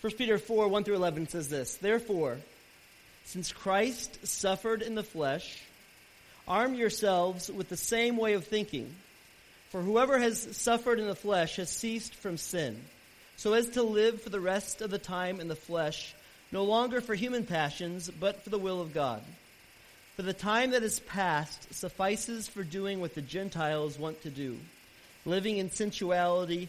1 Peter 4 1 through 11 says this Therefore, since Christ suffered in the flesh, arm yourselves with the same way of thinking. For whoever has suffered in the flesh has ceased from sin, so as to live for the rest of the time in the flesh, no longer for human passions, but for the will of God. For the time that is past suffices for doing what the Gentiles want to do, living in sensuality,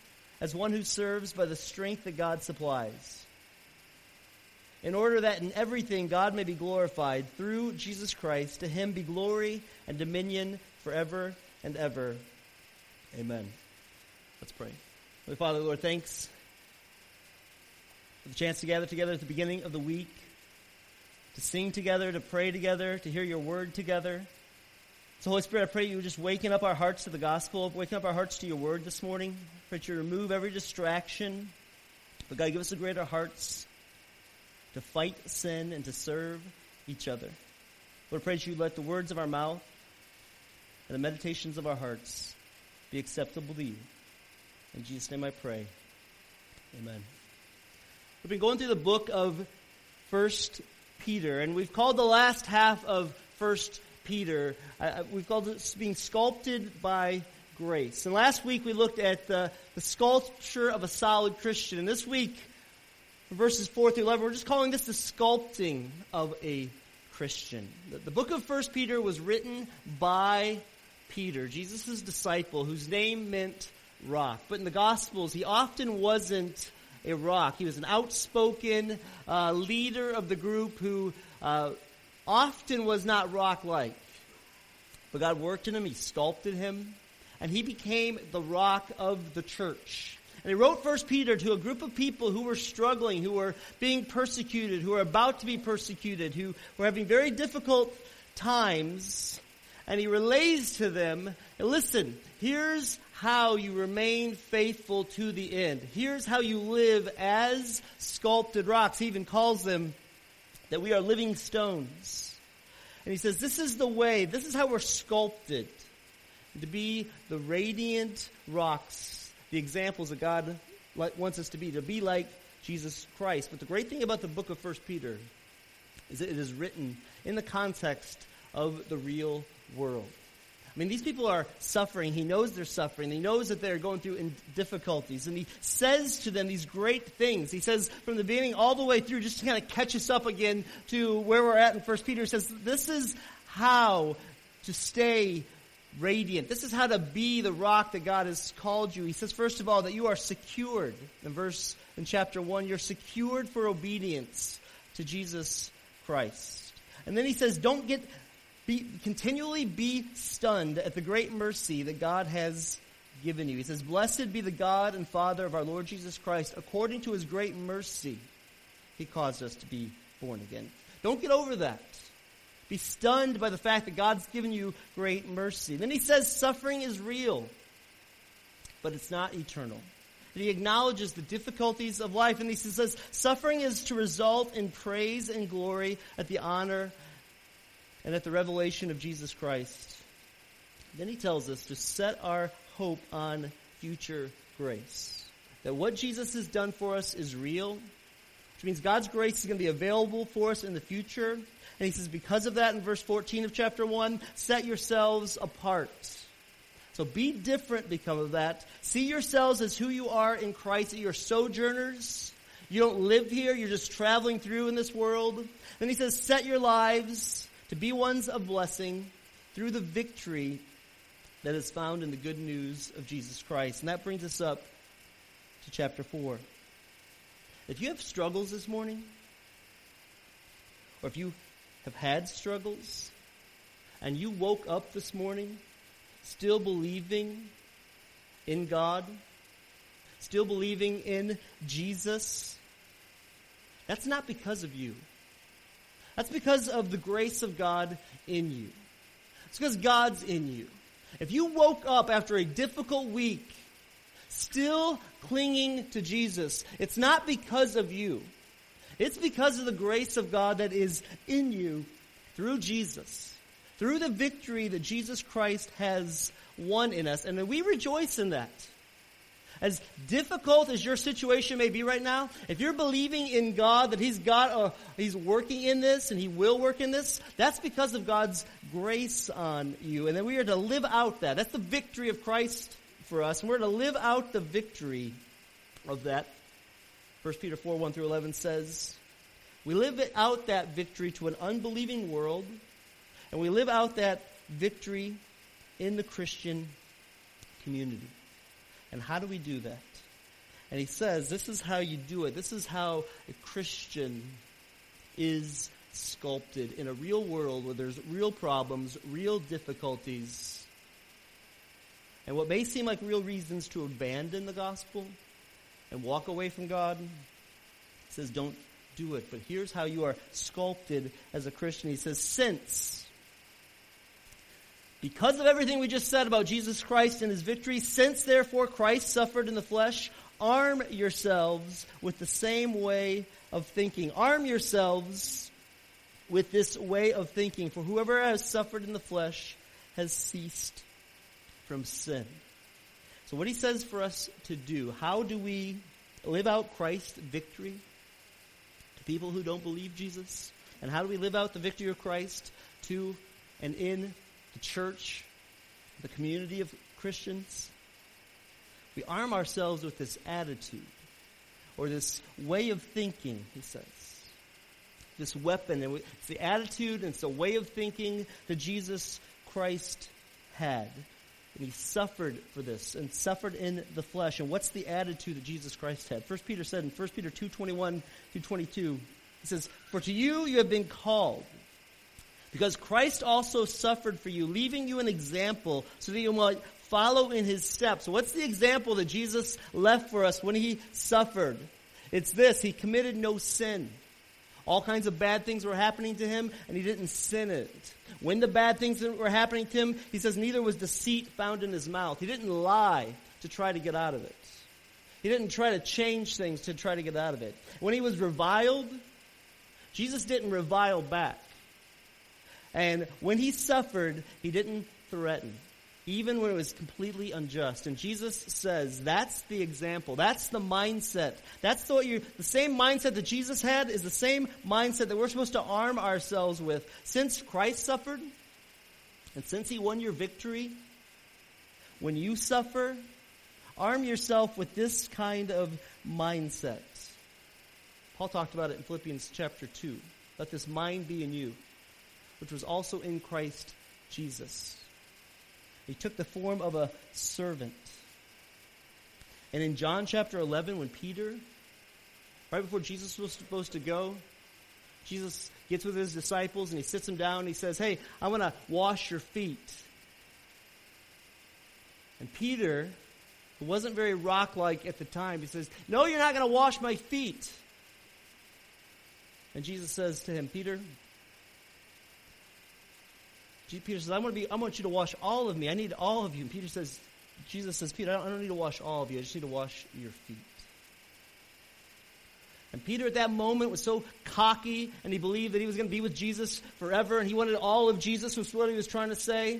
as one who serves by the strength that God supplies. In order that in everything God may be glorified through Jesus Christ, to him be glory and dominion forever and ever. Amen. Let's pray. Holy Father, Lord, thanks for the chance to gather together at the beginning of the week, to sing together, to pray together, to hear your word together. So, Holy Spirit, I pray you just waking up our hearts to the gospel, waking up our hearts to your word this morning. That you remove every distraction. But God, give us the greater hearts to fight sin and to serve each other. Lord, pray that you let the words of our mouth and the meditations of our hearts be acceptable to you. In Jesus' name I pray. Amen. We've been going through the book of First Peter, and we've called the last half of First Peter. Uh, we've called it being sculpted by grace. And last week we looked at the, the sculpture of a solid Christian. And this week, verses 4 through 11, we're just calling this the sculpting of a Christian. The, the book of First Peter was written by Peter, Jesus' disciple, whose name meant rock. But in the Gospels, he often wasn't a rock. He was an outspoken uh, leader of the group who uh, often was not rock like. But God worked in him, He sculpted him, and he became the rock of the church. And he wrote First Peter to a group of people who were struggling, who were being persecuted, who were about to be persecuted, who were having very difficult times. And he relays to them, listen, here's how you remain faithful to the end. Here's how you live as sculpted rocks. He even calls them that we are living stones. And he says, This is the way, this is how we're sculpted to be the radiant rocks, the examples that God wants us to be, to be like Jesus Christ. But the great thing about the book of First Peter is that it is written in the context of the real world. I mean, these people are suffering. He knows they're suffering. He knows that they're going through difficulties. And he says to them these great things. He says from the beginning all the way through, just to kind of catch us up again to where we're at in First Peter, he says, this is how to stay radiant. This is how to be the rock that God has called you. He says, first of all, that you are secured. In verse, in chapter 1, you're secured for obedience to Jesus Christ. And then he says, don't get be, continually be stunned at the great mercy that God has given you. He says, Blessed be the God and Father of our Lord Jesus Christ. According to his great mercy, he caused us to be born again. Don't get over that. Be stunned by the fact that God's given you great mercy. Then he says, Suffering is real, but it's not eternal. He acknowledges the difficulties of life, and he says, Suffering is to result in praise and glory at the honor and at the revelation of Jesus Christ. Then he tells us to set our hope on future grace. That what Jesus has done for us is real, which means God's grace is going to be available for us in the future. And he says, because of that, in verse 14 of chapter 1, set yourselves apart. So be different because of that. See yourselves as who you are in Christ, you're sojourners You don't live here, you're just traveling through in this world. Then he says, set your lives to be ones of blessing through the victory that is found in the good news of Jesus Christ. And that brings us up to chapter 4. If you have struggles this morning, or if you have had struggles, and you woke up this morning still believing in God, still believing in Jesus, that's not because of you. That's because of the grace of God in you. It's because God's in you. If you woke up after a difficult week still clinging to Jesus, it's not because of you. It's because of the grace of God that is in you through Jesus, through the victory that Jesus Christ has won in us. And we rejoice in that. As difficult as your situation may be right now, if you're believing in God that He's got, or He's working in this and He will work in this, that's because of God's grace on you. And then we are to live out that. That's the victory of Christ for us. And we're to live out the victory of that. 1 Peter 4, 1 through 11 says, We live out that victory to an unbelieving world, and we live out that victory in the Christian community. And how do we do that? And he says, this is how you do it. This is how a Christian is sculpted in a real world where there's real problems, real difficulties, and what may seem like real reasons to abandon the gospel and walk away from God. He says, don't do it. But here's how you are sculpted as a Christian. He says, since because of everything we just said about Jesus Christ and his victory, since therefore Christ suffered in the flesh, arm yourselves with the same way of thinking. Arm yourselves with this way of thinking, for whoever has suffered in the flesh has ceased from sin. So, what he says for us to do, how do we live out Christ's victory to people who don't believe Jesus? And how do we live out the victory of Christ to and in the church, the community of Christians, we arm ourselves with this attitude or this way of thinking, he says. This weapon. And it's the attitude and it's the way of thinking that Jesus Christ had. And he suffered for this and suffered in the flesh. And what's the attitude that Jesus Christ had? First Peter said in 1 Peter 2, 21 through 22, he says, For to you you have been called because Christ also suffered for you, leaving you an example so that you might follow in his steps. What's the example that Jesus left for us when he suffered? It's this he committed no sin. All kinds of bad things were happening to him, and he didn't sin it. When the bad things were happening to him, he says neither was deceit found in his mouth. He didn't lie to try to get out of it. He didn't try to change things to try to get out of it. When he was reviled, Jesus didn't revile back. And when he suffered, he didn't threaten, even when it was completely unjust. And Jesus says that's the example. That's the mindset. That's the, you, the same mindset that Jesus had is the same mindset that we're supposed to arm ourselves with. Since Christ suffered, and since he won your victory, when you suffer, arm yourself with this kind of mindset. Paul talked about it in Philippians chapter 2. Let this mind be in you which was also in Christ Jesus. He took the form of a servant. And in John chapter 11, when Peter, right before Jesus was supposed to go, Jesus gets with his disciples and he sits them down and he says, Hey, I want to wash your feet. And Peter, who wasn't very rock like at the time, he says, No, you're not going to wash my feet. And Jesus says to him, Peter, Peter says, I want, to be, I want you to wash all of me. I need all of you. And Peter says, Jesus says, Peter, I don't, I don't need to wash all of you. I just need to wash your feet. And Peter at that moment was so cocky and he believed that he was going to be with Jesus forever and he wanted all of Jesus was what he was trying to say.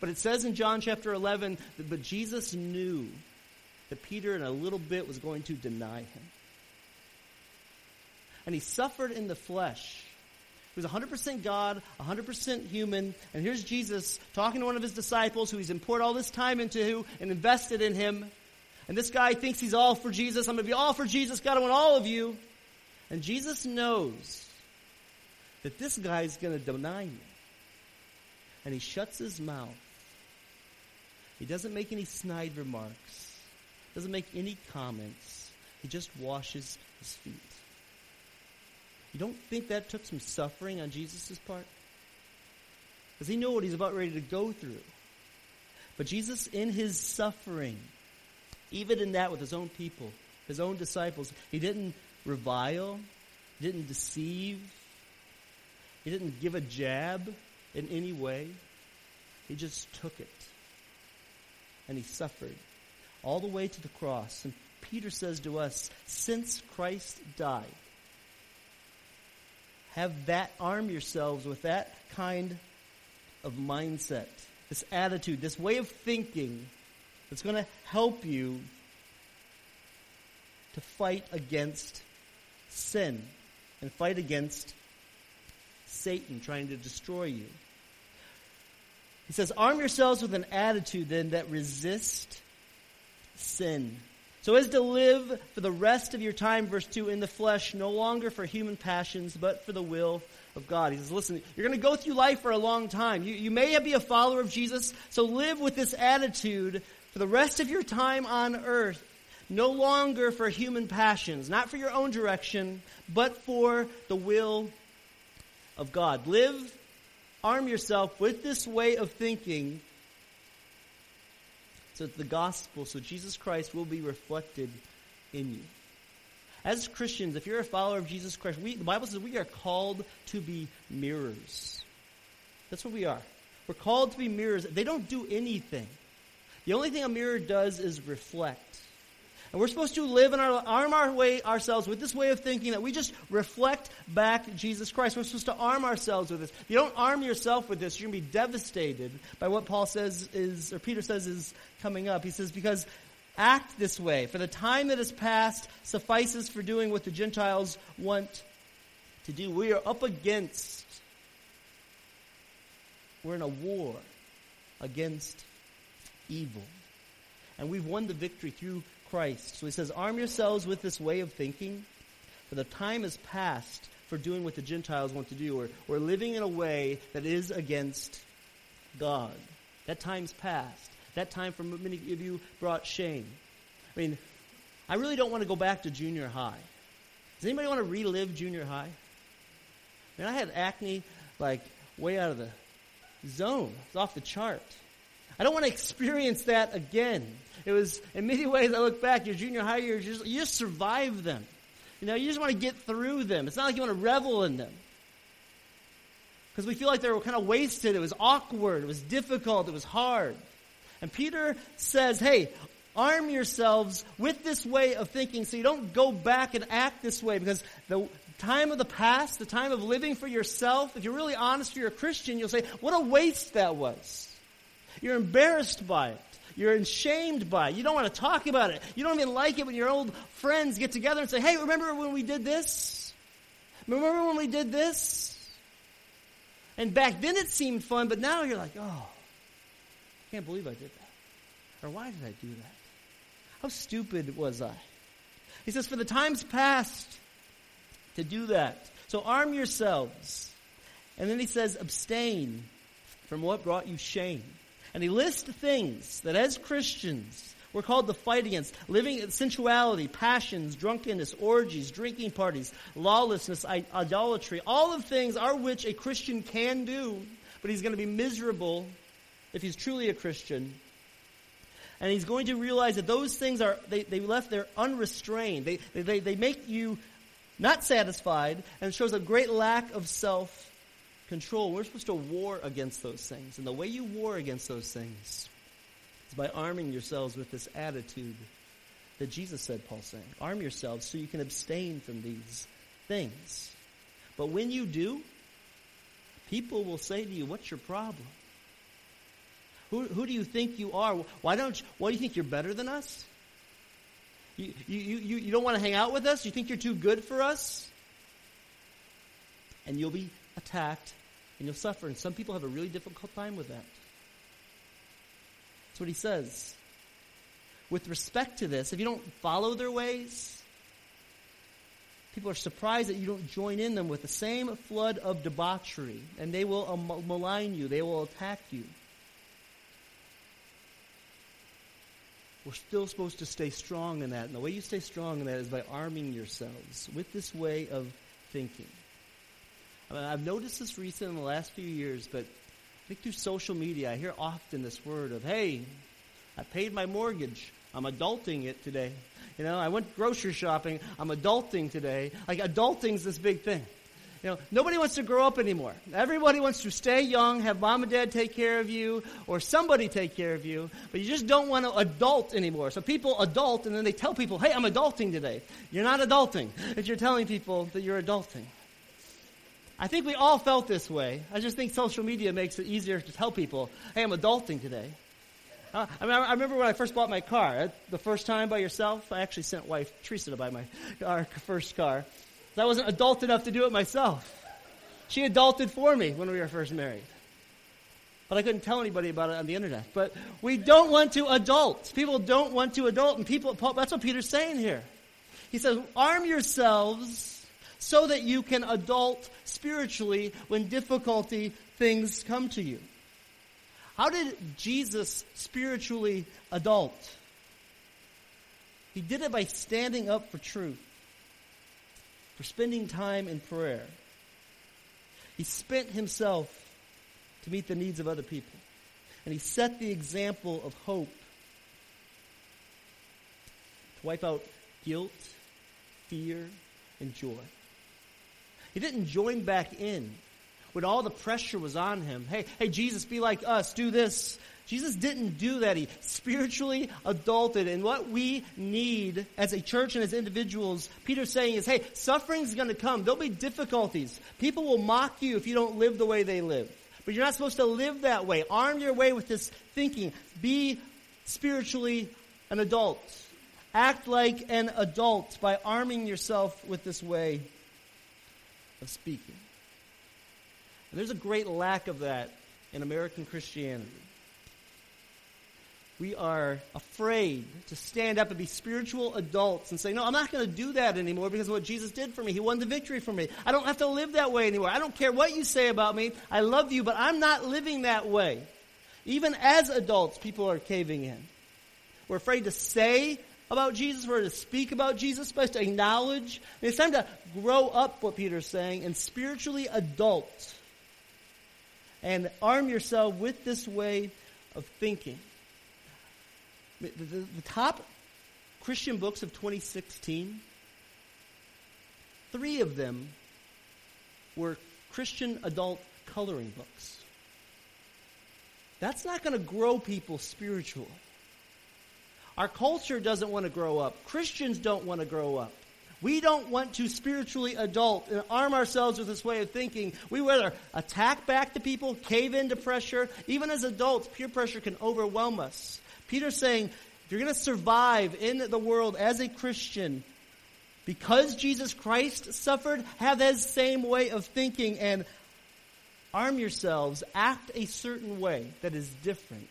But it says in John chapter 11 that but Jesus knew that Peter in a little bit was going to deny him. And he suffered in the flesh was 100% God, 100% human. And here's Jesus talking to one of his disciples who he's poured all this time into and invested in him. And this guy thinks he's all for Jesus. I'm going to be all for Jesus. God, I want all of you. And Jesus knows that this guy's going to deny me. And he shuts his mouth. He doesn't make any snide remarks, doesn't make any comments. He just washes his feet. You don't think that took some suffering on Jesus' part? Because he knew what he's about ready to go through. But Jesus, in his suffering, even in that with his own people, his own disciples, he didn't revile, he didn't deceive, he didn't give a jab in any way. He just took it. And he suffered all the way to the cross. And Peter says to us, since Christ died, have that, arm yourselves with that kind of mindset, this attitude, this way of thinking that's going to help you to fight against sin and fight against Satan trying to destroy you. He says, arm yourselves with an attitude then that resist sin. So as to live for the rest of your time, verse 2, in the flesh, no longer for human passions, but for the will of God. He says, listen, you're going to go through life for a long time. You, you may be a follower of Jesus, so live with this attitude for the rest of your time on earth, no longer for human passions, not for your own direction, but for the will of God. Live, arm yourself with this way of thinking so the gospel, so Jesus Christ will be reflected in you. As Christians, if you're a follower of Jesus Christ, we, the Bible says we are called to be mirrors. That's what we are. We're called to be mirrors. They don't do anything. The only thing a mirror does is reflect. And we're supposed to live and arm our way ourselves with this way of thinking that we just reflect back Jesus Christ. We're supposed to arm ourselves with this. If you don't arm yourself with this, you're going to be devastated by what Paul says is, or Peter says is coming up. He says, because act this way, for the time that has passed suffices for doing what the Gentiles want to do. We are up against, we're in a war against evil. And we've won the victory through Christ. So he says, arm yourselves with this way of thinking, for the time is past for doing what the Gentiles want to do, or, or living in a way that is against God. That time's past. That time for many of you brought shame. I mean, I really don't want to go back to junior high. Does anybody want to relive junior high? I mean, I had acne like way out of the zone. It's off the chart. I don't want to experience that again. It was, in many ways, I look back, your junior high years, you just, you just survive them. You know, you just want to get through them. It's not like you want to revel in them. Because we feel like they were kind of wasted. It was awkward. It was difficult. It was hard. And Peter says, hey, arm yourselves with this way of thinking so you don't go back and act this way because the time of the past, the time of living for yourself, if you're really honest, you're a Christian, you'll say, what a waste that was. You're embarrassed by it. You're ashamed by it. You don't want to talk about it. You don't even like it when your old friends get together and say, hey, remember when we did this? Remember when we did this? And back then it seemed fun, but now you're like, oh, I can't believe I did that. Or why did I do that? How stupid was I? He says, for the times past to do that. So arm yourselves. And then he says, abstain from what brought you shame. And he lists things that as Christians we're called to fight against living in sensuality, passions, drunkenness, orgies, drinking parties, lawlessness, idolatry, all of things are which a Christian can do, but he's going to be miserable if he's truly a Christian. And he's going to realize that those things are, they, they left there unrestrained. They, they, they make you not satisfied, and it shows a great lack of self control. We're supposed to war against those things. And the way you war against those things is by arming yourselves with this attitude that Jesus said, Paul saying. Arm yourselves so you can abstain from these things. But when you do, people will say to you, What's your problem? Who, who do you think you are? Why don't you, why do you think you're better than us? You, you, you, you don't want to hang out with us? You think you're too good for us? And you'll be attacked and you'll suffer. And some people have a really difficult time with that. That's what he says. with respect to this, if you don't follow their ways, people are surprised that you don't join in them with the same flood of debauchery, and they will malign you, they will attack you. We're still supposed to stay strong in that, and the way you stay strong in that is by arming yourselves with this way of thinking. Mean, I've noticed this recently in the last few years, but I think through social media, I hear often this word of, hey, I paid my mortgage. I'm adulting it today. You know, I went grocery shopping. I'm adulting today. Like, adulting's this big thing. You know, nobody wants to grow up anymore. Everybody wants to stay young, have mom and dad take care of you, or somebody take care of you, but you just don't want to adult anymore. So people adult, and then they tell people, hey, I'm adulting today. You're not adulting if you're telling people that you're adulting. I think we all felt this way. I just think social media makes it easier to tell people, hey, I'm adulting today. Uh, I, mean, I remember when I first bought my car, uh, the first time by yourself. I actually sent wife Teresa to buy my our first car. I wasn't adult enough to do it myself. She adulted for me when we were first married. But I couldn't tell anybody about it on the internet. But we don't want to adult. People don't want to adult. And people, that's what Peter's saying here. He says, arm yourselves so that you can adult spiritually when difficulty things come to you. How did Jesus spiritually adult? He did it by standing up for truth, for spending time in prayer. He spent himself to meet the needs of other people. And he set the example of hope to wipe out guilt, fear, and joy. He didn't join back in when all the pressure was on him. Hey, hey, Jesus, be like us, do this. Jesus didn't do that. He spiritually adulted. And what we need as a church and as individuals, Peter's saying is, hey, suffering's going to come. There'll be difficulties. People will mock you if you don't live the way they live. But you're not supposed to live that way. Arm your way with this thinking. Be spiritually an adult. Act like an adult by arming yourself with this way of speaking. And there's a great lack of that in American Christianity. We are afraid to stand up and be spiritual adults and say, No, I'm not going to do that anymore because of what Jesus did for me. He won the victory for me. I don't have to live that way anymore. I don't care what you say about me. I love you, but I'm not living that way. Even as adults, people are caving in. We're afraid to say about Jesus, we're to speak about Jesus, We're supposed to acknowledge. It's time to grow up, what Peter's saying, and spiritually adult and arm yourself with this way of thinking. The, the, the top Christian books of 2016, three of them were Christian adult coloring books. That's not going to grow people spiritually. Our culture doesn't want to grow up. Christians don't want to grow up. We don't want to spiritually adult and arm ourselves with this way of thinking. We rather attack back to people, cave into pressure. Even as adults, peer pressure can overwhelm us. Peter's saying, if you're going to survive in the world as a Christian, because Jesus Christ suffered, have that same way of thinking and arm yourselves, act a certain way that is different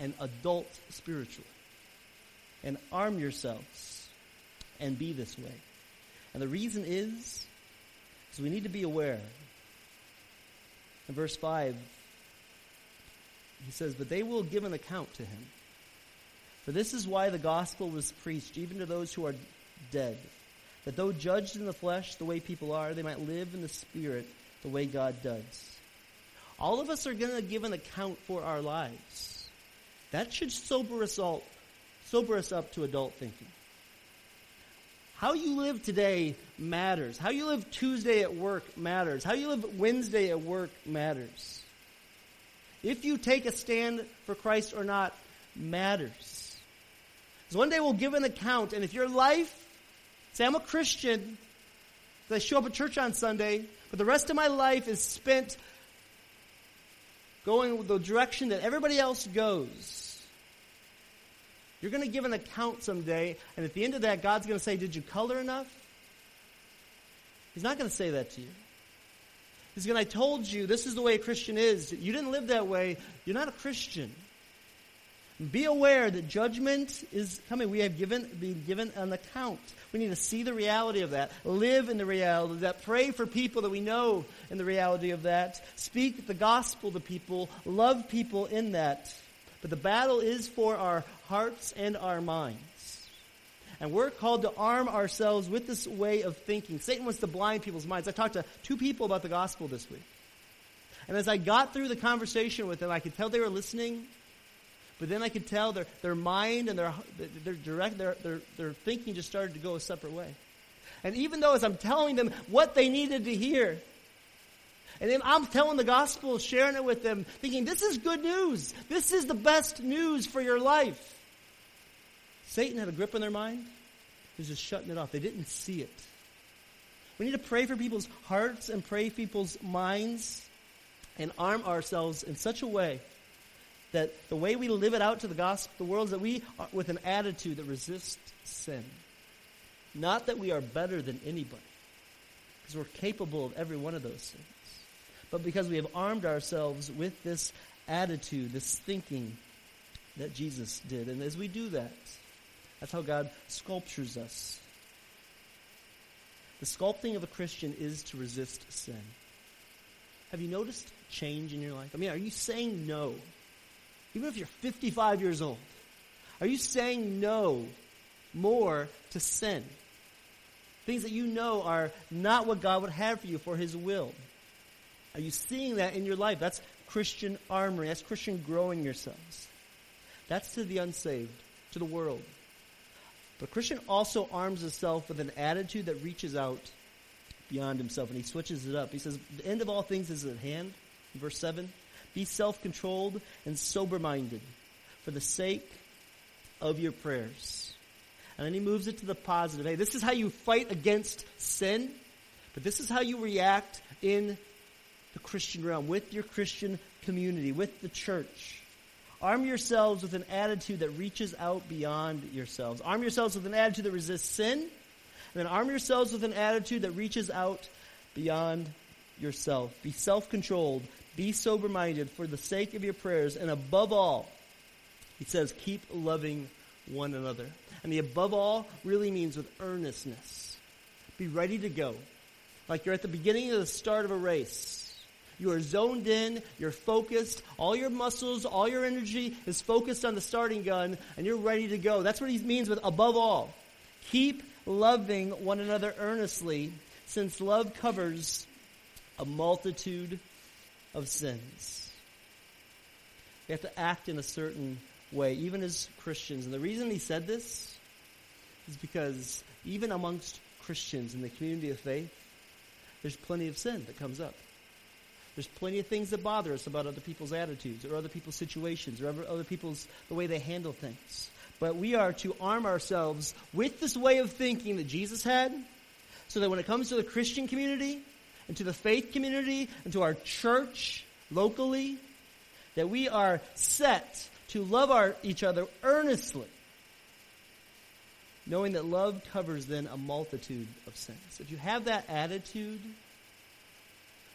and adult spiritually. And arm yourselves and be this way. And the reason is, is we need to be aware. In verse 5, he says, But they will give an account to him. For this is why the gospel was preached, even to those who are dead, that though judged in the flesh the way people are, they might live in the spirit the way God does. All of us are going to give an account for our lives. That should sober us all, sober us up to adult thinking. How you live today matters. How you live Tuesday at work matters. How you live Wednesday at work matters. If you take a stand for Christ or not matters. Because one day we'll give an account, and if your life, say I'm a Christian, I show up at church on Sunday, but the rest of my life is spent going the direction that everybody else goes you're going to give an account someday, and at the end of that, God's going to say, Did you color enough? He's not going to say that to you. He's going to, I told you, this is the way a Christian is. You didn't live that way. You're not a Christian. Be aware that judgment is coming. We have given, been given an account. We need to see the reality of that, live in the reality of that, pray for people that we know in the reality of that, speak the gospel to people, love people in that. But the battle is for our hearts and our minds. And we're called to arm ourselves with this way of thinking. Satan wants to blind people's minds. I talked to two people about the gospel this week. And as I got through the conversation with them, I could tell they were listening but then I could tell their, their mind and their, their, direct, their, their, their thinking just started to go a separate way. And even though as I'm telling them what they needed to hear, and then I'm telling the gospel, sharing it with them, thinking, this is good news. This is the best news for your life. Satan had a grip on their mind. He was just shutting it off. They didn't see it. We need to pray for people's hearts and pray for people's minds and arm ourselves in such a way that the way we live it out to the gospel, the world, is that we are with an attitude that resists sin. Not that we are better than anybody, because we're capable of every one of those things, but because we have armed ourselves with this attitude, this thinking that Jesus did. And as we do that, that's how God sculptures us. The sculpting of a Christian is to resist sin. Have you noticed change in your life? I mean, are you saying no even if you're 55 years old, are you saying no more to sin? Things that you know are not what God would have for you for His will. Are you seeing that in your life? That's Christian armory. That's Christian growing yourselves. That's to the unsaved, to the world. But Christian also arms himself with an attitude that reaches out beyond himself, and he switches it up. He says, The end of all things is at hand, verse 7. Be self controlled and sober minded for the sake of your prayers. And then he moves it to the positive. Hey, this is how you fight against sin, but this is how you react in the Christian realm, with your Christian community, with the church. Arm yourselves with an attitude that reaches out beyond yourselves. Arm yourselves with an attitude that resists sin, and then arm yourselves with an attitude that reaches out beyond yourself. Be self controlled, be sober minded for the sake of your prayers, and above all, he says, keep loving one another. And the above all really means with earnestness. Be ready to go. Like you're at the beginning of the start of a race. You are zoned in, you're focused, all your muscles, all your energy is focused on the starting gun, and you're ready to go. That's what he means with above all. Keep loving one another earnestly, since love covers a multitude of sins. We have to act in a certain way, even as Christians. And the reason he said this is because even amongst Christians in the community of faith, there's plenty of sin that comes up. There's plenty of things that bother us about other people's attitudes or other people's situations or other people's the way they handle things. But we are to arm ourselves with this way of thinking that Jesus had so that when it comes to the Christian community, and to the faith community and to our church locally, that we are set to love our, each other earnestly, knowing that love covers then a multitude of sins. If you have that attitude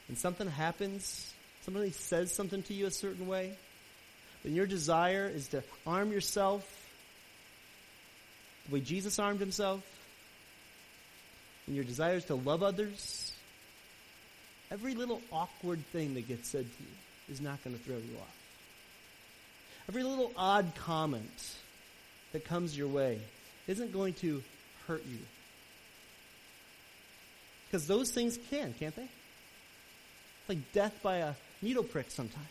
and something happens, somebody says something to you a certain way, then your desire is to arm yourself the way Jesus armed himself, and your desire is to love others Every little awkward thing that gets said to you is not going to throw you off. Every little odd comment that comes your way isn't going to hurt you. Because those things can, can't they? It's like death by a needle prick sometimes.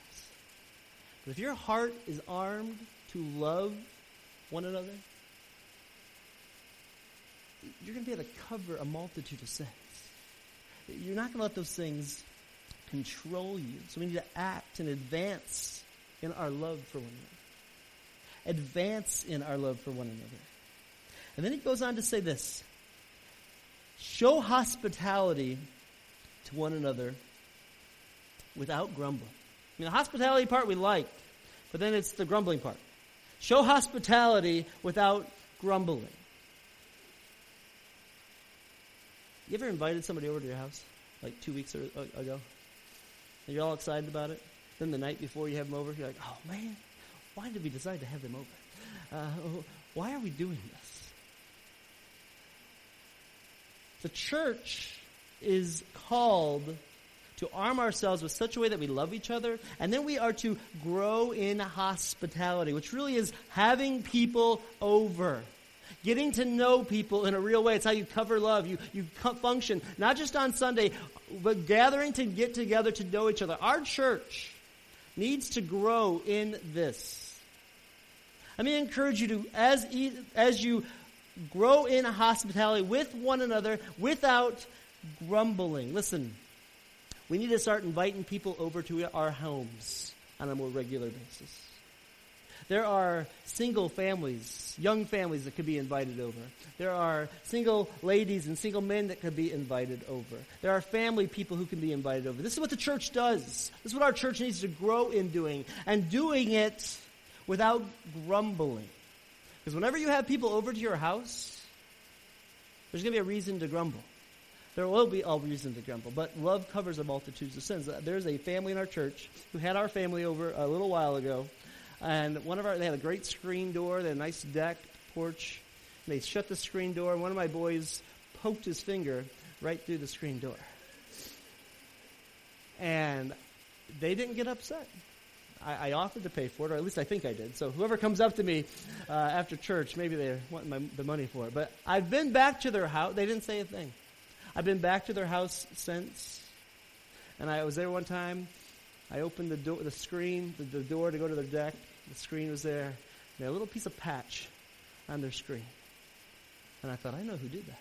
But if your heart is armed to love one another, you're going to be able to cover a multitude of sins. You're not going to let those things control you. So we need to act and advance in our love for one another. Advance in our love for one another. And then he goes on to say this show hospitality to one another without grumbling. I mean, the hospitality part we like, but then it's the grumbling part. Show hospitality without grumbling. You ever invited somebody over to your house like two weeks ago? And you're all excited about it. Then the night before you have them over, you're like, oh man, Why did we decide to have them over? Uh, why are we doing this? The church is called to arm ourselves with such a way that we love each other, and then we are to grow in hospitality, which really is having people over. Getting to know people in a real way. It's how you cover love. You, you function, not just on Sunday, but gathering to get together to know each other. Our church needs to grow in this. Let me encourage you to, as, as you grow in hospitality with one another without grumbling. Listen, we need to start inviting people over to our homes on a more regular basis. There are single families, young families that could be invited over. There are single ladies and single men that could be invited over. There are family people who can be invited over. This is what the church does. This is what our church needs to grow in doing, and doing it without grumbling. Because whenever you have people over to your house, there's going to be a reason to grumble. There will be all reason to grumble, but love covers a multitude of sins. There's a family in our church who had our family over a little while ago, and one of our they had a great screen door, they had a nice deck porch. They shut the screen door, and one of my boys poked his finger right through the screen door, and they didn't get upset. I, I, offered to pay for it, or at least I think I did. So whoever comes up to me uh, after church, maybe they want my, the money for it. But I've been back to their house. They didn't say a thing. I've been back to their house since, and I was there one time. I opened the door, the screen, the, the door to go to their deck. The screen was there. They had a little piece of patch on their screen, and I thought, I know who did that.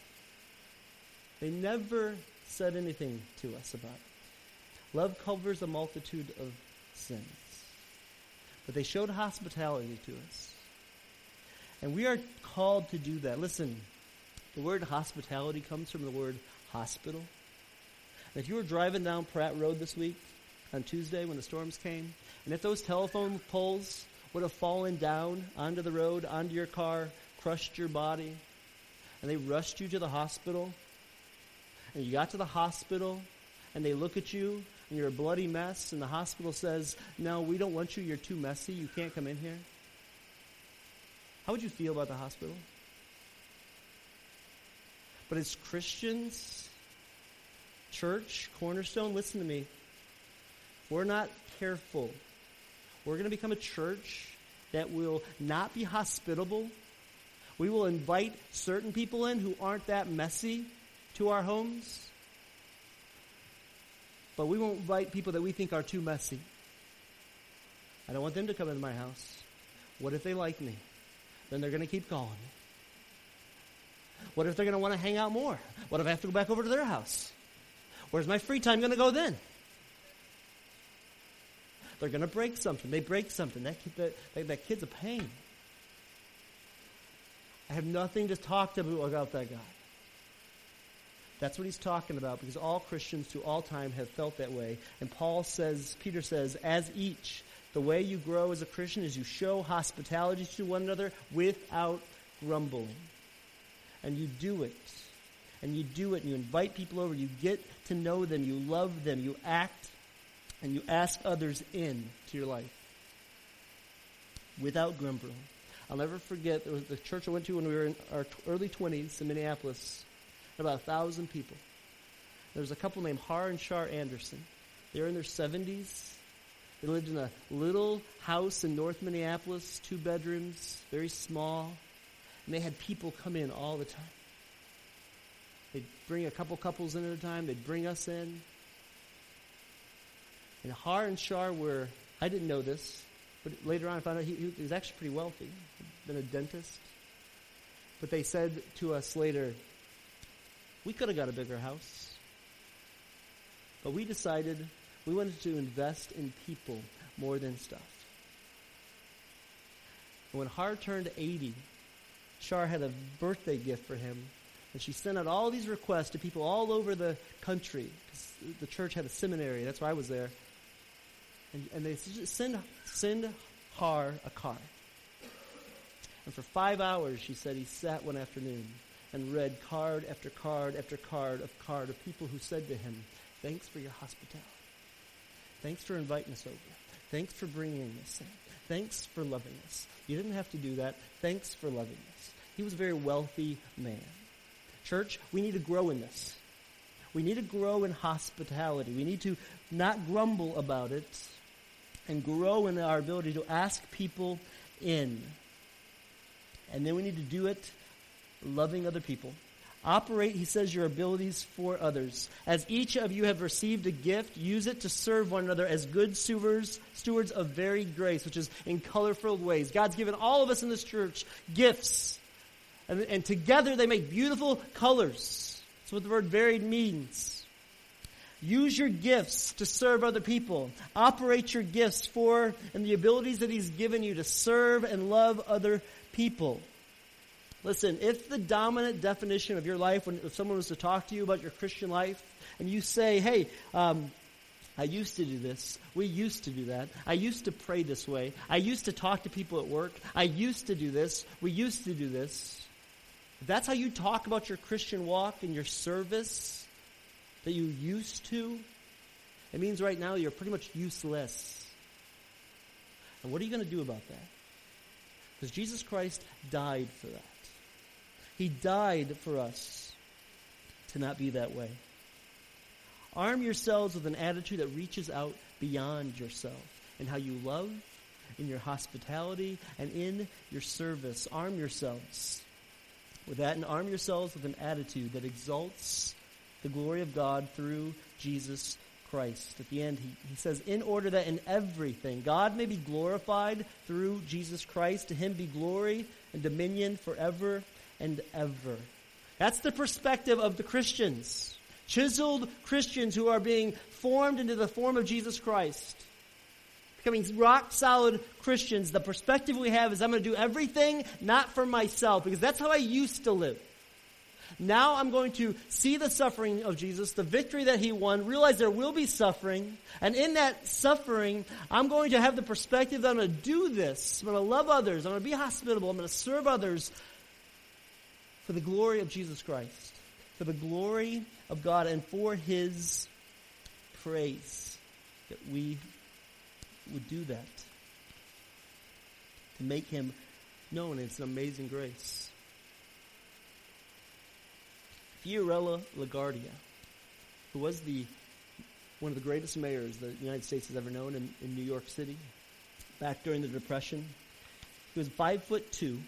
They never said anything to us about it. Love covers a multitude of sins. But they showed hospitality to us. And we are called to do that. Listen, the word hospitality comes from the word hospital. If you were driving down Pratt Road this week on Tuesday when the storms came, and if those telephone poles would have fallen down onto the road, onto your car, crushed your body, and they rushed you to the hospital, and you got to the hospital, and they look at you, and you're a bloody mess, and the hospital says, No, we don't want you, you're too messy, you can't come in here. How would you feel about the hospital? But as Christians, church, cornerstone, listen to me. We're not careful, we're going to become a church that will not be hospitable. We will invite certain people in who aren't that messy to our homes. But we won't invite people that we think are too messy. I don't want them to come into my house. What if they like me? Then they're going to keep calling me. What if they're going to want to hang out more? What if I have to go back over to their house? Where's my free time going to go then? They're going to break something. They break something. That, that, that, that kid's a pain. I have nothing to talk to about that guy. That's what he's talking about because all Christians to all time have felt that way. And Paul says, Peter says, as each, the way you grow as a Christian is you show hospitality to one another without grumbling and you do it. And you do it and you invite people over, you get to know them, you love them, you act, and you ask others in to your life without grumbling. I'll never forget there was the church I went to when we were in our early 20s in Minneapolis, about a thousand people. There was a couple named Har and Shar Anderson. They were in their 70s. They lived in a little house in North Minneapolis, two bedrooms, very small. And they had people come in all the time. They'd bring a couple couples in at a time. They'd bring us in. And Har and Shar were, I didn't know this, but later on I found out he, he was actually pretty wealthy. Been a dentist. But they said to us later, we could have got a bigger house. But we decided we wanted to invest in people more than stuff. And when Har turned 80, Shar had a birthday gift for him. And she sent out all these requests to people all over the country. The church had a seminary. That's why I was there. And, and they send, send Har a card. And for five hours, she said, he sat one afternoon and read card after card after card of card of people who said to him, Thanks for your hospitality. Thanks for inviting us over. Thanks for bringing us in. Thanks for loving us. You didn't have to do that. Thanks for loving us. He was a very wealthy man. Church, we need to grow in this. We need to grow in hospitality. We need to not grumble about it and grow in our ability to ask people in. And then we need to do it loving other people. Operate, he says, your abilities for others. As each of you have received a gift, use it to serve one another as good stewards, stewards of varied grace, which is in colorful ways. God's given all of us in this church gifts. And, and together they make beautiful colors. That's what the word varied means. Use your gifts to serve other people. Operate your gifts for and the abilities that He's given you to serve and love other people. Listen, if the dominant definition of your life, when if someone was to talk to you about your Christian life, and you say, hey, um, I used to do this. We used to do that. I used to pray this way. I used to talk to people at work. I used to do this. We used to do this. If that's how you talk about your Christian walk and your service that you used to, it means right now you're pretty much useless. And what are you going to do about that? Because Jesus Christ died for that. He died for us to not be that way. Arm yourselves with an attitude that reaches out beyond yourself in how you love, in your hospitality, and in your service. Arm yourselves with that and arm yourselves with an attitude that exalts the glory of God through Jesus Christ. At the end, he, he says, In order that in everything God may be glorified through Jesus Christ, to him be glory and dominion forever and ever. That's the perspective of the Christians. Chiseled Christians who are being formed into the form of Jesus Christ. Becoming rock solid Christians. The perspective we have is I'm going to do everything not for myself because that's how I used to live. Now I'm going to see the suffering of Jesus, the victory that he won, realize there will be suffering, and in that suffering, I'm going to have the perspective that I'm going to do this. I'm going to love others. I'm going to be hospitable. I'm going to serve others for the glory of Jesus Christ, for the glory of God, and for His praise that we would do that. To make Him known. It's an amazing grace. Fiorello LaGuardia, who was the one of the greatest mayors the United States has ever known in, in New York City, back during the Depression. He was five foot two,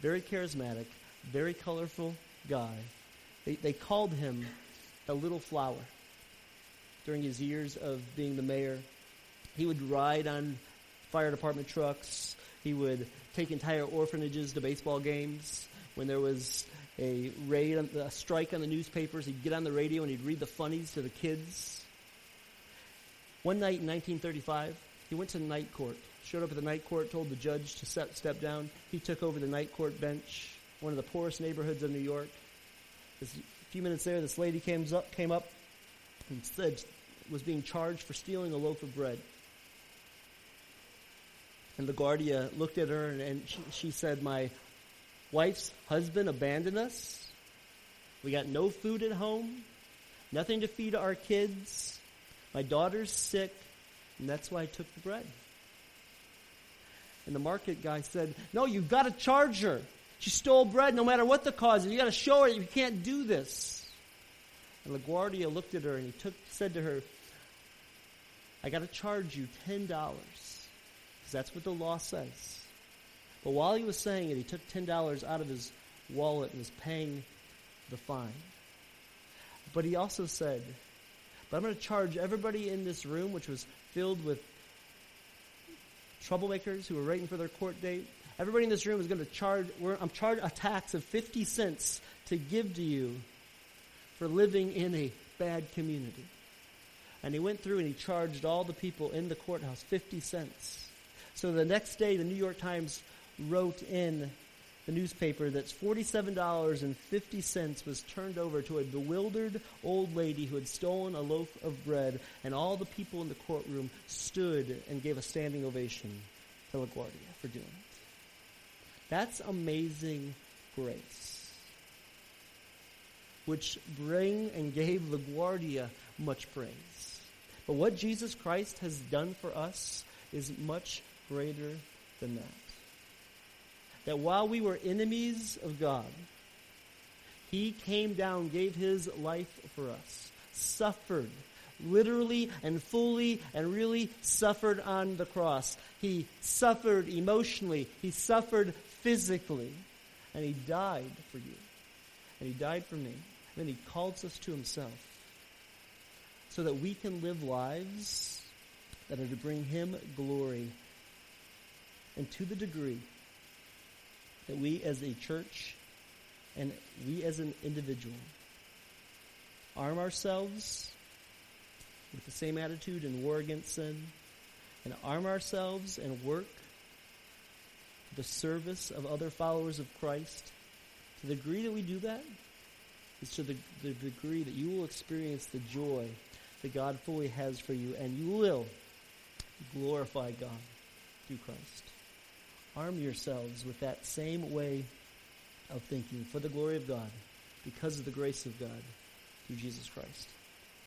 very charismatic, very colorful guy. They, they called him a little flower during his years of being the mayor. He would ride on fire department trucks. He would take entire orphanages to baseball games. When there was a raid, a strike on the newspapers, he'd get on the radio and he'd read the funnies to the kids. One night in 1935, he went to the night court. Showed up at the night court, told the judge to step down. He took over the night court bench one of the poorest neighborhoods of New York. This, a few minutes there, this lady came up, came up and said was being charged for stealing a loaf of bread. And LaGuardia looked at her and, and she, she said, My wife's husband abandoned us. We got no food at home, nothing to feed our kids. My daughter's sick, and that's why I took the bread. And the market guy said, No, you've got to charge her. She stole bread no matter what the cause is. You got to show her you can't do this. And LaGuardia looked at her and he took, said to her, I got to charge you $10 because that's what the law says. But while he was saying it, he took $10 out of his wallet and was paying the fine. But he also said, But I'm going to charge everybody in this room, which was filled with troublemakers who were waiting for their court date, Everybody in this room is going to charge, I'm charged a tax of 50 cents to give to you for living in a bad community. And he went through and he charged all the people in the courthouse 50 cents. So the next day, the New York Times wrote in the newspaper that $47.50 was turned over to a bewildered old lady who had stolen a loaf of bread, and all the people in the courtroom stood and gave a standing ovation to LaGuardia for doing it. That's amazing grace, which bring and gave LaGuardia much praise. But what Jesus Christ has done for us is much greater than that. That while we were enemies of God, He came down, gave His life for us, suffered literally and fully and really suffered on the cross. He suffered emotionally, He suffered physically, and He died for you. And He died for me. And then He calls us to Himself so that we can live lives that are to bring Him glory. And to the degree that we as a church and we as an individual arm ourselves with the same attitude and war against sin and arm ourselves and work the service of other followers of Christ, to the degree that we do that, is to the, the degree that you will experience the joy that God fully has for you, and you will glorify God through Christ. Arm yourselves with that same way of thinking for the glory of God, because of the grace of God through Jesus Christ.